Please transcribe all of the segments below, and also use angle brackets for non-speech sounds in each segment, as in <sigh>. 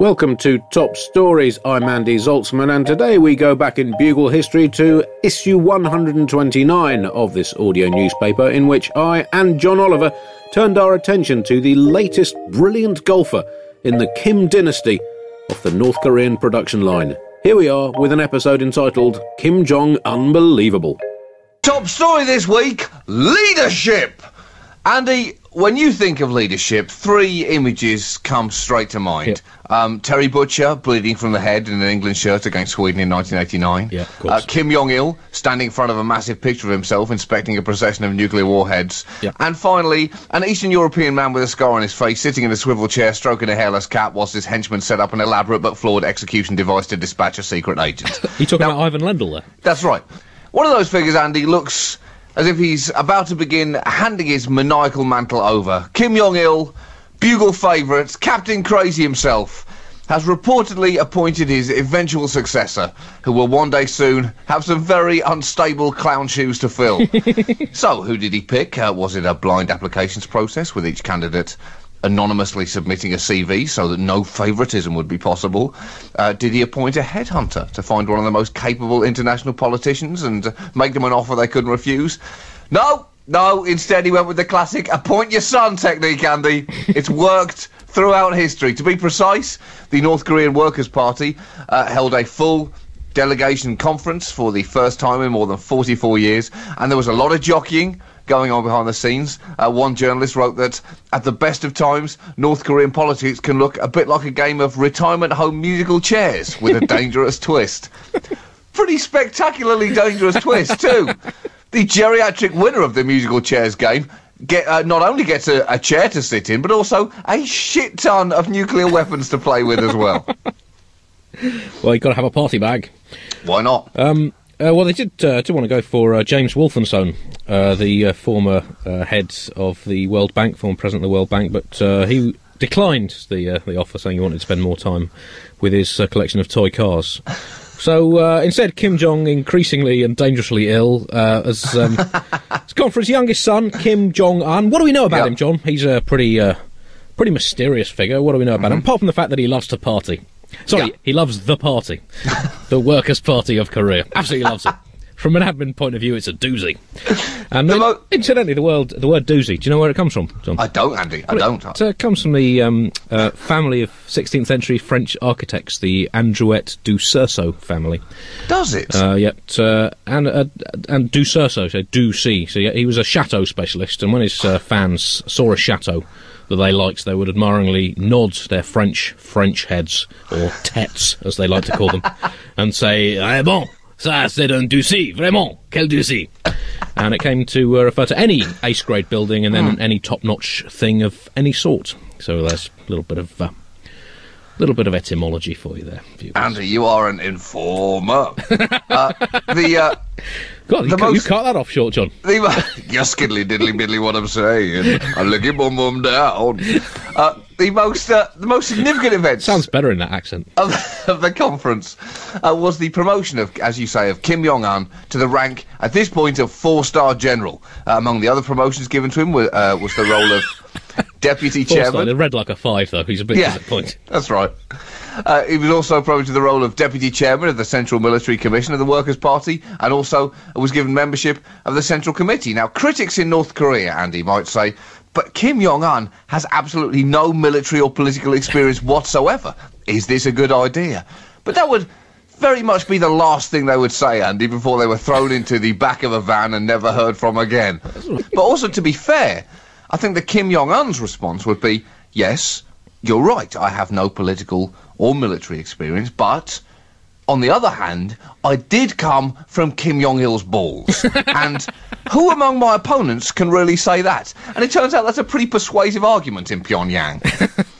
Welcome to Top Stories. I'm Andy Zaltzman, and today we go back in Bugle history to issue 129 of this audio newspaper, in which I and John Oliver turned our attention to the latest brilliant golfer in the Kim dynasty off the North Korean production line. Here we are with an episode entitled Kim Jong Unbelievable. Top story this week leadership. Andy, when you think of leadership, three images come straight to mind. Um, Terry Butcher bleeding from the head in an England shirt against Sweden in 1989. Yeah, of. Uh, Kim Jong Il standing in front of a massive picture of himself inspecting a procession of nuclear warheads. Yeah. And finally, an Eastern European man with a scar on his face sitting in a swivel chair stroking a hairless cat whilst his henchmen set up an elaborate but flawed execution device to dispatch a secret agent. <laughs> You talking Now- about Ivan Lendl there? That's right. One of those figures, Andy, looks as if he's about to begin handing his maniacal mantle over. Kim Jong il, bugle favourite, Captain Crazy himself, has reportedly appointed his eventual successor, who will one day soon have some very unstable clown shoes to fill. <laughs> so, who did he pick? Uh, was it a blind applications process with each candidate anonymously submitting a CV so that no favouritism would be possible? Uh, did he appoint a headhunter to find one of the most capable international politicians and uh, make them an offer they couldn't refuse? No, no, instead he went with the classic appoint your son technique, Andy. <laughs> It's worked throughout history. To be precise, the North Korean Workers' Party uh, held a full delegation conference for the first time in more than 44 years, and there was a lot of jockeying going on behind the scenes. Uh, one journalist wrote that at the best of times, North Korean politics can look a bit like a game of retirement home musical chairs with a <laughs> dangerous twist. Pretty spectacularly dangerous twist, too. The geriatric winner of the musical chairs game get uh, not only gets a, a chair to sit in, but also a shit ton of nuclear weapons to play with as well. <laughs> Well, you've got to have a party bag. Why not? Uh, well, they did uh, did want to go for uh, James Wolfensohn, uh, the uh, former uh, head of the World Bank, former president of the World Bank, but uh, he declined the uh, the offer, saying he wanted to spend more time with his uh, collection of toy cars. <laughs> So uh, instead, Kim Jong, increasingly and dangerously ill, uh, has, um, <laughs> has gone for his youngest son, Kim Jong Un. What do we know about Yeah. him, John? He's a pretty uh, pretty mysterious figure. What do we know about him? Apart from the fact that he loves to party. Sorry, Yeah. he loves the party, the Workers' Party of Korea. Absolutely loves it. From an admin point of view, it's a doozy. And The then, mo- incidentally, the word the word doozy. Do you know where it comes from, John? I don't, Andy. I don't. It uh, comes from the um, uh, family of 16th century French architects, the Androuet du Cerceau family. Does it? Uh, yet, uh, and uh, and du Cerceau, so du C. So yeah, he was a chateau specialist, and when his uh, fans saw a chateau that they liked, they would admiringly nod their French French heads or tets as they like to call them, <laughs> and say, "Ah bon, ça c'est un Ducy, vraiment, quel Ducy." And it came to uh, refer to any ace grade building and then any top notch thing of any sort. So there's a little bit of. Uh, Little bit of etymology for you there. viewers. Andy, you are an informer. <laughs> uh, the uh, God, you, cut, you cut that off short, John. the <laughs> you're skiddly diddly biddly what I'm saying. I'm looking bum bum down. Uh, the most uh, the most significant event Sounds better in that accent. <laughs> of, of the conference uh, was the promotion of, as you say, of Kim Jong Un to the rank at this point of four-star general. Uh, among the other promotions given to him uh, was the role of deputy chairman. They read like a five, though. He's a bit Yeah. disappointed. <laughs> That's right. Uh, he was also promoted to the role of deputy chairman of the Central Military Commission of the Workers' Party, and also was given membership of the Central Committee. Now, critics in North Korea, Andy might say, but Kim Jong Un has absolutely no military or political experience whatsoever. Is this a good idea? But that would very much be the last thing they would say, Andy, before they were thrown into the back of a van and never heard from again. But also, to be fair, I think that Kim Jong Un's response would be, yes, you're right, I have no political or military experience, but on the other hand, I did come from Kim Jong il's balls. <laughs> and who among my opponents can really say that? And it turns out that's a pretty persuasive argument in Pyongyang.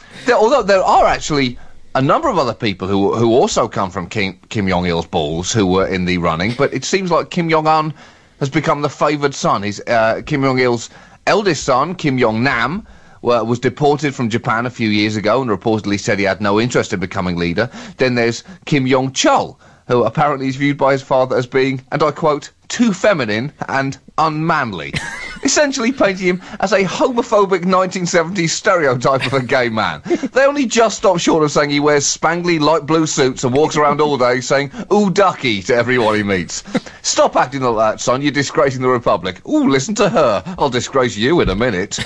<laughs> there, although there are actually a number of other people who who also come from Kim, Kim Jong il's balls who were in the running, but it seems like Kim Jong un has become the favoured son. He's uh, Kim Jong il's eldest son, Kim Jong Nam. wa- Was deported from Japan a few years ago and reportedly said he had no interest in becoming leader. Then there's Kim Jong Chol, who apparently is viewed by his father as being, and I quote, too feminine and unmanly. <laughs> essentially painting him as a homophobic 1970s stereotype of a gay man. They only just stop short of saying he wears spangly light blue suits and walks around all day saying, ooh, ducky, to everyone he meets. Stop acting like that, son, you're disgracing the Republic. Ooh, listen to her, I'll disgrace you in a minute.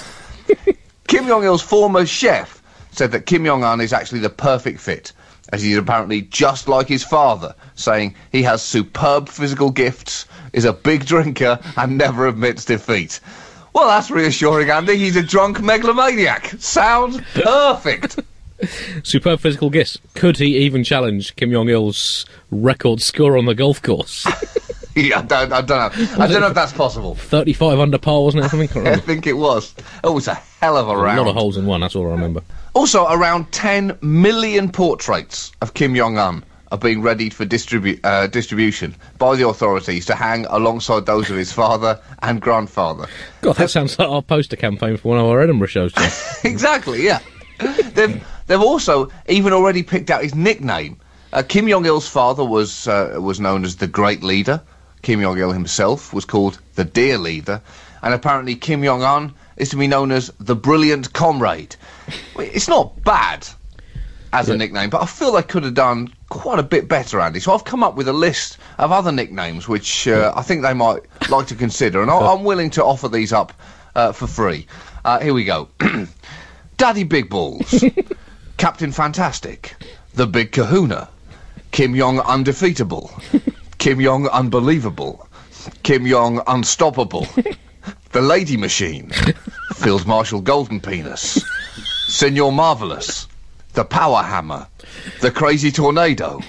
<laughs> Kim Jong il's former chef said that Kim Jong un is actually the perfect fit, as he's apparently just like his father, saying he has superb physical gifts, is a big drinker, and never admits defeat. Well, that's reassuring, Andy. He's a drunk megalomaniac. Sounds perfect. <laughs> Superb physical gifts. Could he even challenge Kim Jong Il's record score on the golf course? <laughs> yeah, I don't, I don't know. I don't know if that's possible. 35 under par, wasn't it? I think, I think it was. Oh, it was a hell of a, a round. A lot of holes in one, that's all I remember. Also, around 10 million portraits of Kim Jong un are being readied for distribu- uh, distribution by the authorities to hang alongside those of his father and grandfather. God, that sounds like our poster campaign for one of our Edinburgh shows, <laughs> exactly, yeah. they've, they've also even already picked out his nickname. Uh, Kim Jong il's father was, uh, was known as the Great Leader. Kim Jong il himself was called the Dear Leader. And apparently, Kim Jong un is to be known as the Brilliant Comrade. It's not bad as yeah. a nickname, but I feel they could have done quite a bit better, Andy. So I've come up with a list of other nicknames which uh, I think they might like to consider, and I'm willing to offer these up uh, for free. Uh, here we go. <clears throat> Daddy Big Balls, <laughs> Captain Fantastic, The Big Kahuna, Kim Jong Undefeatable, <laughs> Kim Jong Unbelievable, Kim Jong Unstoppable, <laughs> The Lady Machine, Field Marshal Golden Penis, Senor Marvelous, the Power Hammer, the Crazy Tornado,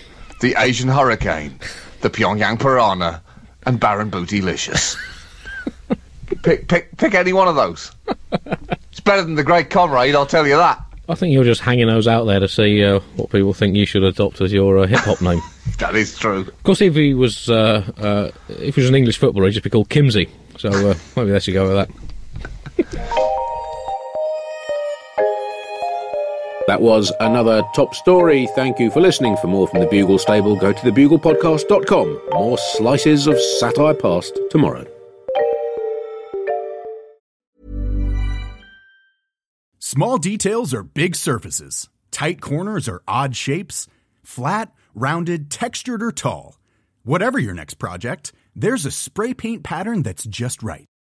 the Asian Hurricane, the Pyongyang Piranha, and Baron Bootylicious. <laughs> pick, pick, pick any one of those. It's better than the Great Comrade, I'll tell you that. I think you're just hanging those out there to see uh, what people think you should adopt as your uh, hip hop name. <laughs> that is true. Of course, if he was uh, uh if he was an English footballer, he'd just be called Kimsey. So uh, maybe there you go with that. <laughs> That was another top story. Thank you for listening. For more from the Bugle stable, go to thebuglepodcast.com. More slices of satire past tomorrow. Small details are big surfaces, tight corners are odd shapes, flat, rounded, textured, or tall. Whatever your next project, there's a spray paint pattern that's just right